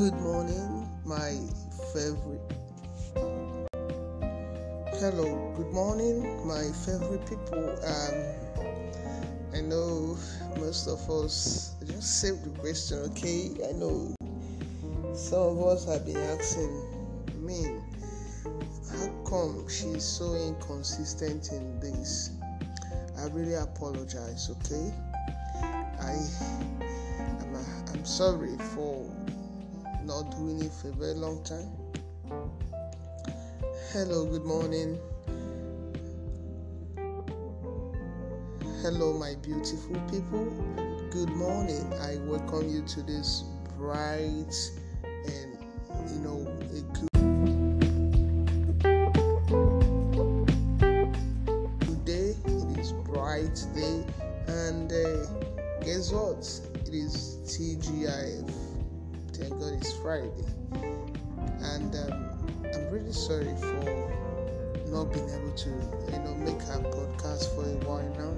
Good morning, my favorite. Hello, good morning, my favorite people. Um, I know most of us just save the question, okay? I know some of us have been asking, me, how come she's so inconsistent in this? I really apologize, okay? I I'm, I'm sorry for not doing it for a very long time. Hello, good morning. Hello, my beautiful people. Good morning. I welcome you to this bright and you know a good Thank God it's Friday, and um, I'm really sorry for not being able to, you know, make a podcast for a while now.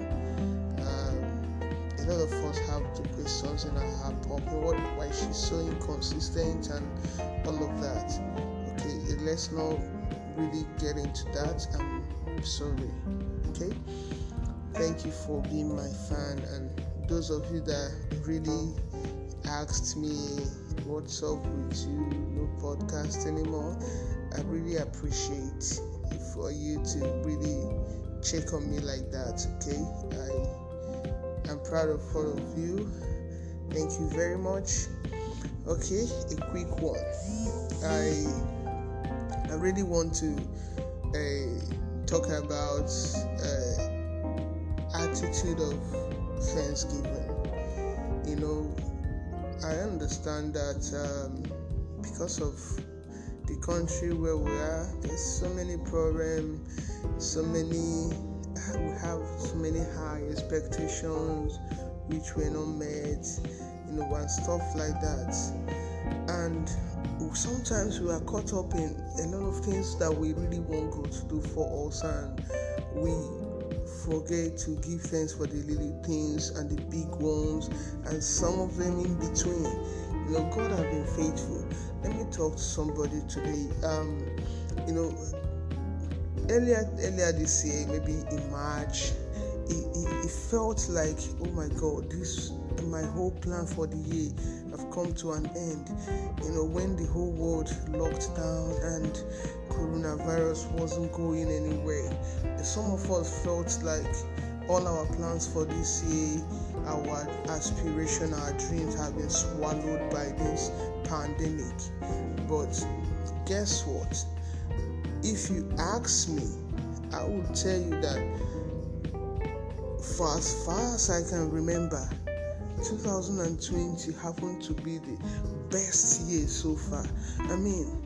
Um, a lot of us have the questions in our heart popping. What, why she's so inconsistent and all of that. Okay, let's not really get into that. I'm sorry. Okay, thank you for being my fan and those of you that really asked me what's up with you no podcast anymore. I really appreciate for you to really check on me like that okay? I i'm proud of all of you. Thank you very much. Okay a quick one. I i really want to uh, talk about uh, attitude of thanksgiving I understand that um, because of the country where we are, there's so many problems, so many we have so many high expectations which were not met, you know, and stuff like that. And sometimes we are caught up in a lot of things that we really want God to do for us, and we forget to give thanks for the little things and the big ones and some of them in between. You know, God has been faithful. Let me talk to somebody today. Um, you know, earlier earlier this year, maybe in March, it, it, it felt like, oh my God, this my whole plan for the year have come to an end. You know, when the whole world locked down and coronavirus wasn't going anywhere, some of us felt like all our plans for this year, our aspiration, our dreams have been swallowed by this pandemic. But guess what? If you ask me, I will tell you that for as far as I can remember, 2020 happened to be the best year so far. I mean,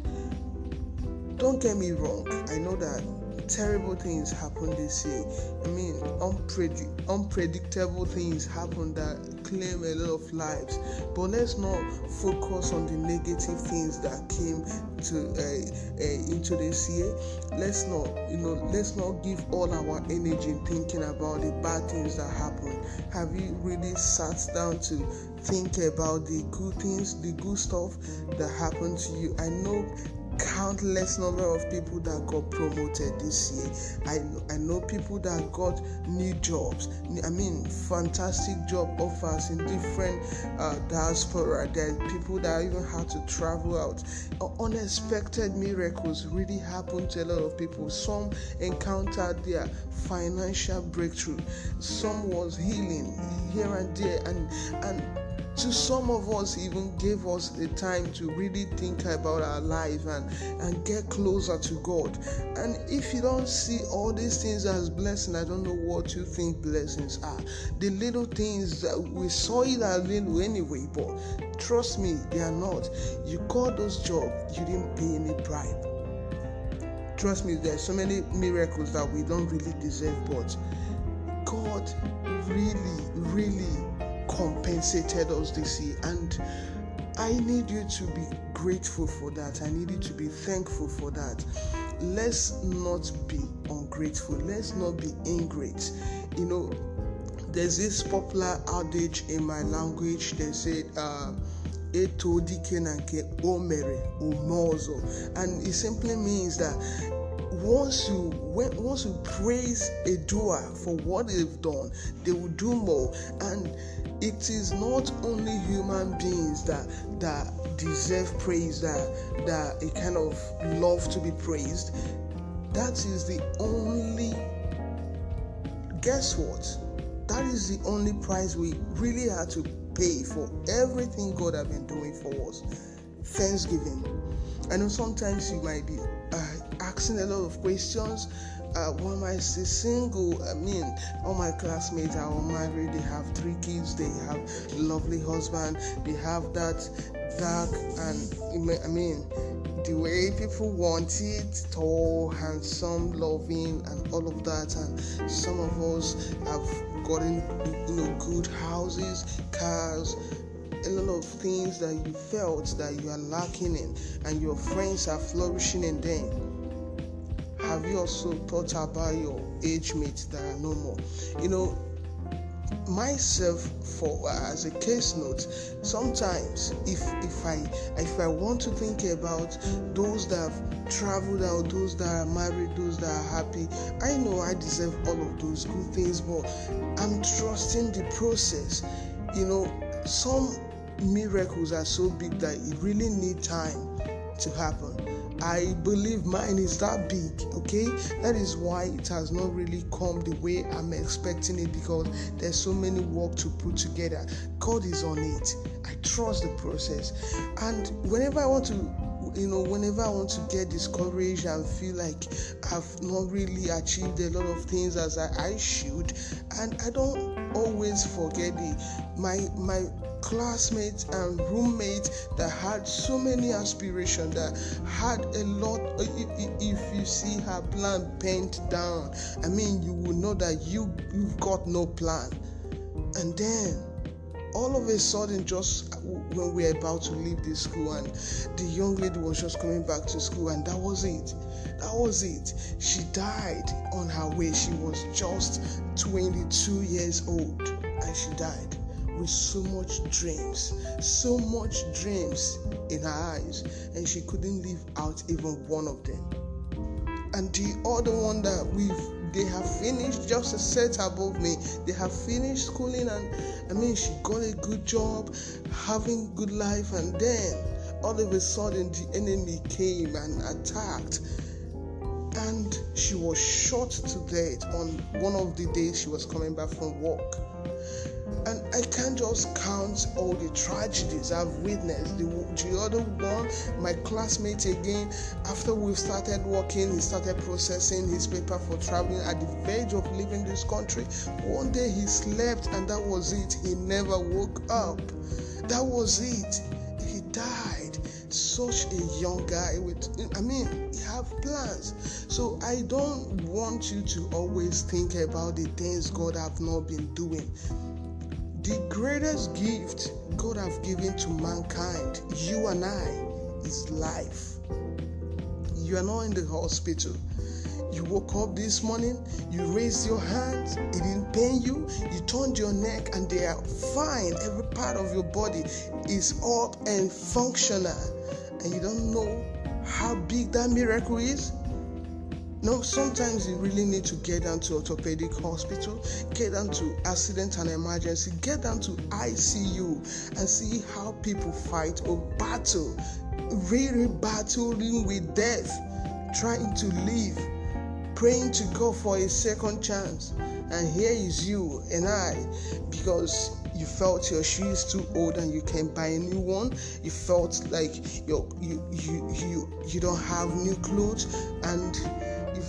don't get me wrong, I know that terrible things happen this year. I mean, unpredict- unpredictable things happen that claim a lot of lives. But let's not focus on the negative things that came to uh, uh, into this year. Let's not, you know, let's not give all our energy in thinking about the bad things that happened. Have you really sat down to think about the good things, the good stuff that happened to you? I know countless number of people that got promoted this year. I I know people that got new jobs. I mean, fantastic job offers in different uh, diaspora. There are people that even had to travel out. Unexpected miracles really happened to a lot of people. Some encountered their financial breakthrough. Some was healing here and there, and and to some of us even gave us the time to really think about our life and and get closer to god. And if you don't see all these things as blessing i don't know what you think blessings are. The little things that we saw it as little anyway but trust me they are not. You got those jobs you didn't pay any bribe. Trust me there's so many miracles that we don't really deserve but god really really compensated us this year and I need you to be grateful for that. I need you to be thankful for that. Let's not be ungrateful. Let's not be ingrate. You know, there's this popular adage in my language. They said, uh, and it simply means that once you when, once you praise a doer for what they've done they will do more. And it is not only human beings that that deserve praise that that a kind of love to be praised. That is the only guess what? That is the only price we really had to pay for everything god has been doing for us. Thanksgiving. I know sometimes you might be uh, asking a lot of questions uh, am I still single? I mean, all my classmates are all married. They have three kids. They have lovely husband. They have that dark and I mean, the way people want it, tall, handsome, loving, and all of that. And some of us have gotten, you know, good houses, cars, a lot of things that you felt that you are lacking in, and your friends are flourishing in them have you also thought about your age mates that are no more? You know, myself for uh, as a case note sometimes if if i if i want to think about those that have traveled out those that are married those that are happy i know i deserve all of those good things but i'm trusting the process you know some miracles are so big that it really need time to happen I believe mine is that big, okay? That is why it has not really come the way I'm expecting it because there's so many work to put together. God is on it. I trust the process. And whenever I want to you know, whenever I want to get discouraged and feel like I've not really achieved a lot of things as I, I should, and I don't always forget it. My my classmates and roommates that had so many aspirations that had a lot if you see her plan bent down i mean you will know that you you've got no plan. And then all of a sudden just when we were about to leave the school and the young lady was just coming back to school and that was it. That was it. She died on her way. She was just 22 years old and she died with so much dreams, so much dreams in her eyes, and she couldn't leave out even one of them. And the other one that we've they have finished just a set above me. They have finished schooling, and I mean, she got a good job, having good life, and then all of a sudden the enemy came and attacked and she was shot to death on one of the days she was coming back from work. And I can't just count all the tragedies I've witnessed. The, the other one, my classmate again, after we started working, he started processing his paper for traveling at the verge of leaving this country. One day he slept, and that was it. He never woke up. That was it. He died. Such a young guy with, I mean, he have plans. So I don't want you to always think about the things God have not been doing the greatest gift God have given to mankind, you and I, is life. You are not in the hospital. You woke up this morning, you raised your hands, it didn't pain you, you turned your neck, and they are fine. Every part of your body is up and functional. And you don't know how big that miracle is? No, sometimes you really need to get down to orthopedic hospital, get down to accident and emergency, get down to ICU and see how people fight or battle, really battling with death, trying to live, praying to God for a second chance. And here is you and I, because you felt your shoes too old and you can buy a new one. You felt like you you you you, you don't have new clothes and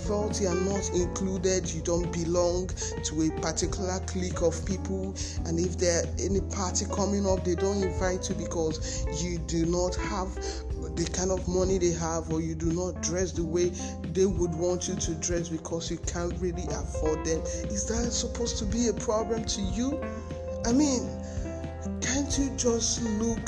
felt you are not included, you don't belong to a particular clique of people, and if there any party coming up, they don't invite you because you do not have the kind of money they have, or you do not dress the way they would want you to dress because you can't really afford them. Is that supposed to be a problem to you? I mean, can't you just look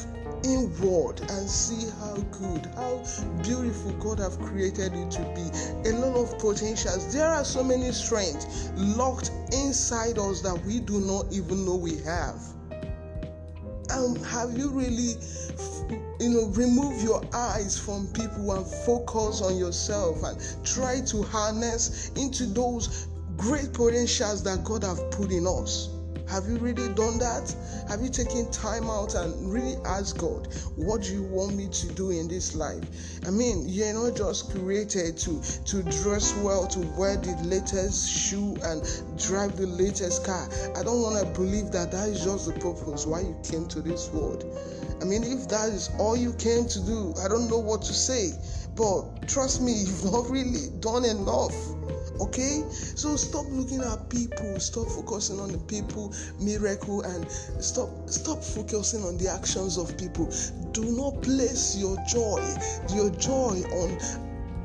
inward and see how good, how beautiful God have created you to be. A lot of potentials. There are so many strengths locked inside us that we do not even know we have. Um, have you really you know, remove your eyes from people and focus on yourself and try to harness into those great potentials that God have put in us. Have you really done that? Have you taken time out and really asked God, what do you want me to do in this life? I mean, you're not just created to, to dress well, to wear the latest shoe and drive the latest car. I don't want to believe that that is just the purpose why you came to this world. I mean, if that is all you came to do, I don't know what to say. But trust me, you've not really done enough okay? So stop looking at people. Stop focusing on the people miracle and stop stop focusing on the actions of people. Do not place your joy your joy on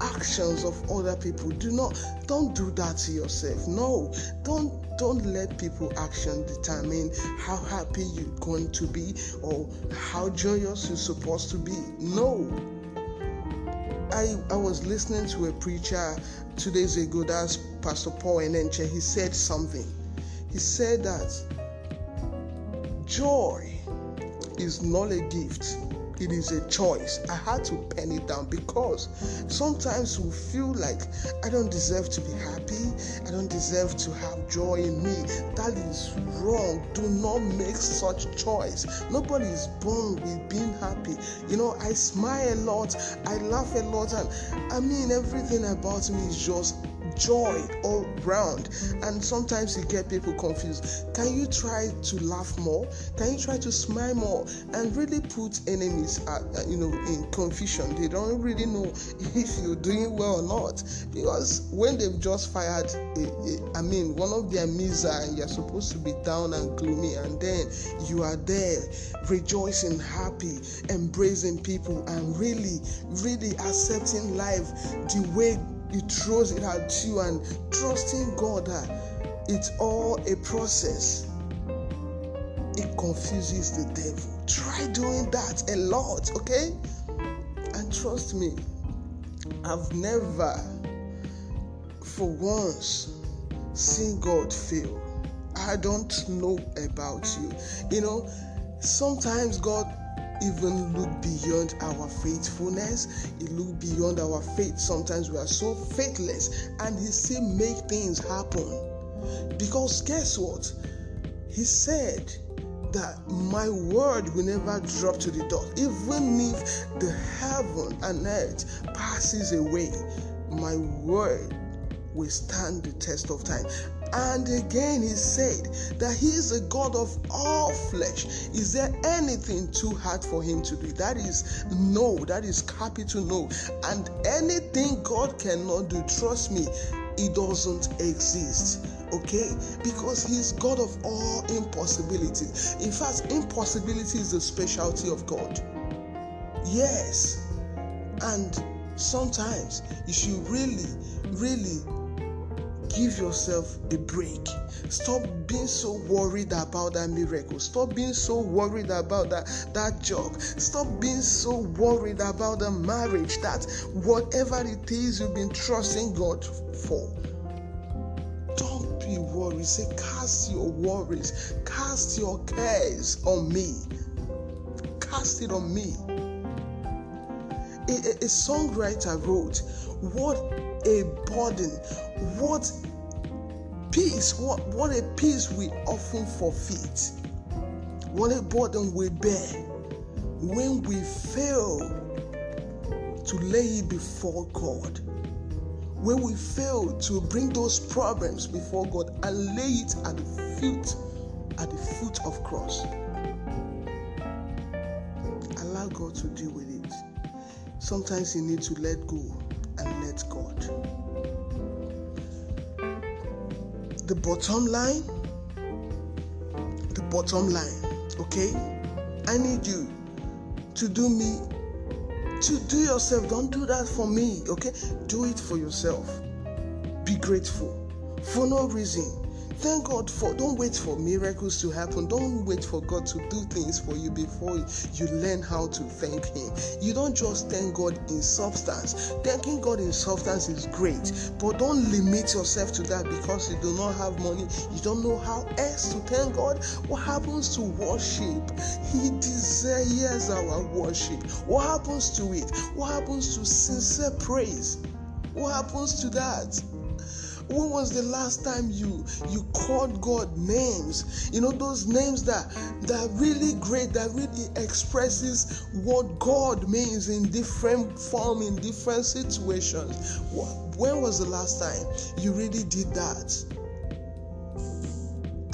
actions of other people. Do not don't do that to yourself. No don't don't let people action determine how happy you're going to be or how joyous you're supposed to be. No I, I was listening to a preacher two days ago, that's Pastor Paul Enenche. He said something. He said that joy is not a gift, it is a choice. I had to pen it down because sometimes we feel like I don't deserve to be happy, I don't deserve to have joy in me. That is wrong. Do not make such choice. Nobody is born with being happy. You know, I smile a lot, I laugh a lot, and I mean everything about me is just joy all round. And sometimes you get people confused. Can you try to laugh more? Can you try to smile more? And really put enemies at, uh, you know in confusion. They don't really know if you're doing well or not. Because when they've just fired a, a, I mean one of their missile and you're supposed to be down and gloomy and then you are there rejoicing happy embracing people and really really accepting life the way he throws it at you and trusting God that it's all a process. It confuses the devil. Try doing that a lot, okay? And trust me, I've never, for once, seen God fail. I don't know about you. You know, sometimes God even look beyond our faithfulness. He look beyond our faith. Sometimes we are so faithless and he still make things happen. Because guess what? He said that my word will never drop to the dust. Even if the heaven and earth passes away, my word will stand the test of time. And again, he said that he is a God of all flesh. Is there anything too hard for him to do? That is no, that is capital no. And anything God cannot do, trust me, it doesn't exist okay because he's god of all impossibilities in fact impossibility is the specialty of god yes and sometimes you should really really give yourself a break. Stop being so worried about that miracle. Stop being so worried about that, that job. Stop being so worried about the marriage that whatever it is you've been trusting God for. Don't be worried. Say, cast your worries, cast your cares on me. Cast it on me. A, a, a songwriter wrote, What a burden. What peace, what, what a peace we often forfeit. What a burden we bear when we fail to lay it before God. When we fail to bring those problems before God and lay it at the foot at the foot of cross. Allow God to deal with it. Sometimes you need to let go and let God. The bottom line, the bottom line, okay? I need you to do me, to do yourself. Don't do that for me, okay? Do it for yourself. Be grateful for no reason. Thank God for, don't wait for miracles to happen. Don't wait for God to do things for you before you learn how to thank Him. You don't just thank God in substance. Thanking God in substance is great, but don't limit yourself to that because you do not have money. You don't know how else to thank God. What happens to worship? He desires our worship. What happens to it? What happens to sincere praise? What happens to that? When was the last time you you called God names? You know those names that that really great, that really expresses what God means in different form, in different situations. When was the last time you really did that?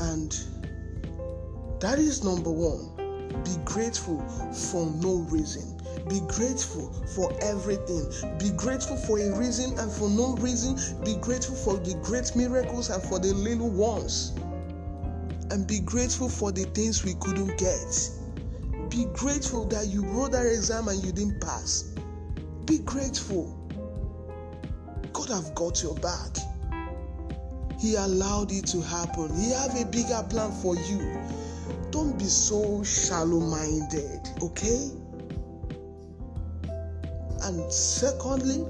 And that is number one. Be grateful for no reason. Be grateful for everything. Be grateful for a reason and for no reason. Be grateful for the great miracles and for the little ones. And be grateful for the things we couldn't get. Be grateful that you wrote that exam and you didn't pass. Be grateful. God have got your back. He allowed it to happen. He have a bigger plan for you. Don't be so shallow minded, okay? And secondly,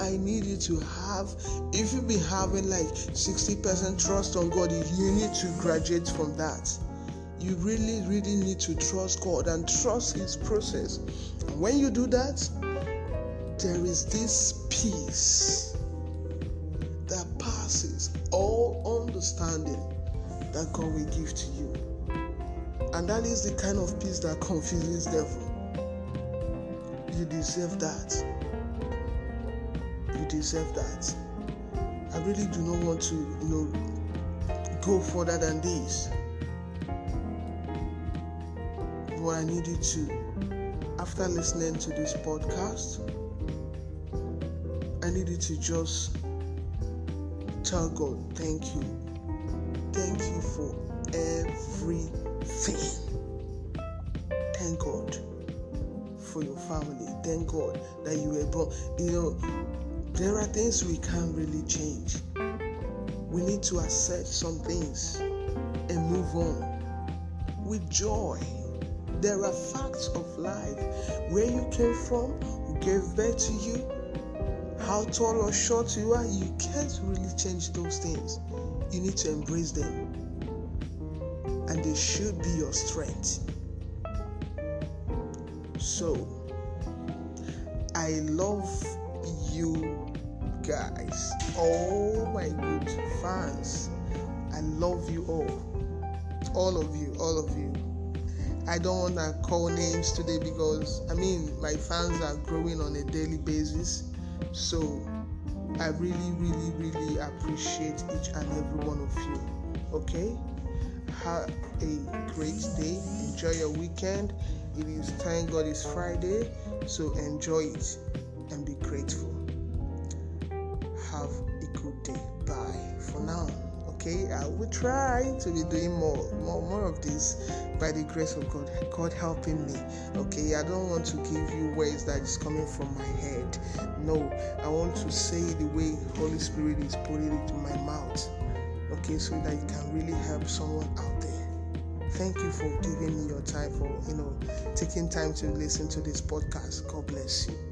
I need you to have, if you be having like 60% trust on God, you need to graduate from that. You really, really need to trust God and trust His process. When you do that, there is this peace that passes all understanding that God will give to you. And that is the kind of peace that confuses devil. You deserve that. You deserve that. I really do not want to, you know, go further than this. But I need you to, after listening to this podcast, I need you to just tell God, thank you. Thank you for everything. Thank God for your family. Thank God that you were born. You know, there are things we can't really change. We need to accept some things and move on with joy. There are facts of life. Where you came from, who gave birth to you, how tall or short you are, you can't really change those things. You need to embrace them. And they should be your strength. So, I love you guys, all my good fans. I love you all, all of you, all of you. I don't want to call names today because I mean my fans are growing on a daily basis. So I really, really, really appreciate each and every one of you. Okay? Have a great day. Enjoy your weekend. It is thank God it's Friday, so enjoy it and be grateful. Have a good day. Bye for now. Okay, I will try to be doing more, more, more of this by the grace of God. God helping me. Okay, I don't want to give you words that is coming from my head. No, I want to say the way Holy Spirit is putting it in my mouth. Okay, so that you can really help someone out there. Thank you for giving me your time for you know taking time to listen to this podcast. God bless you.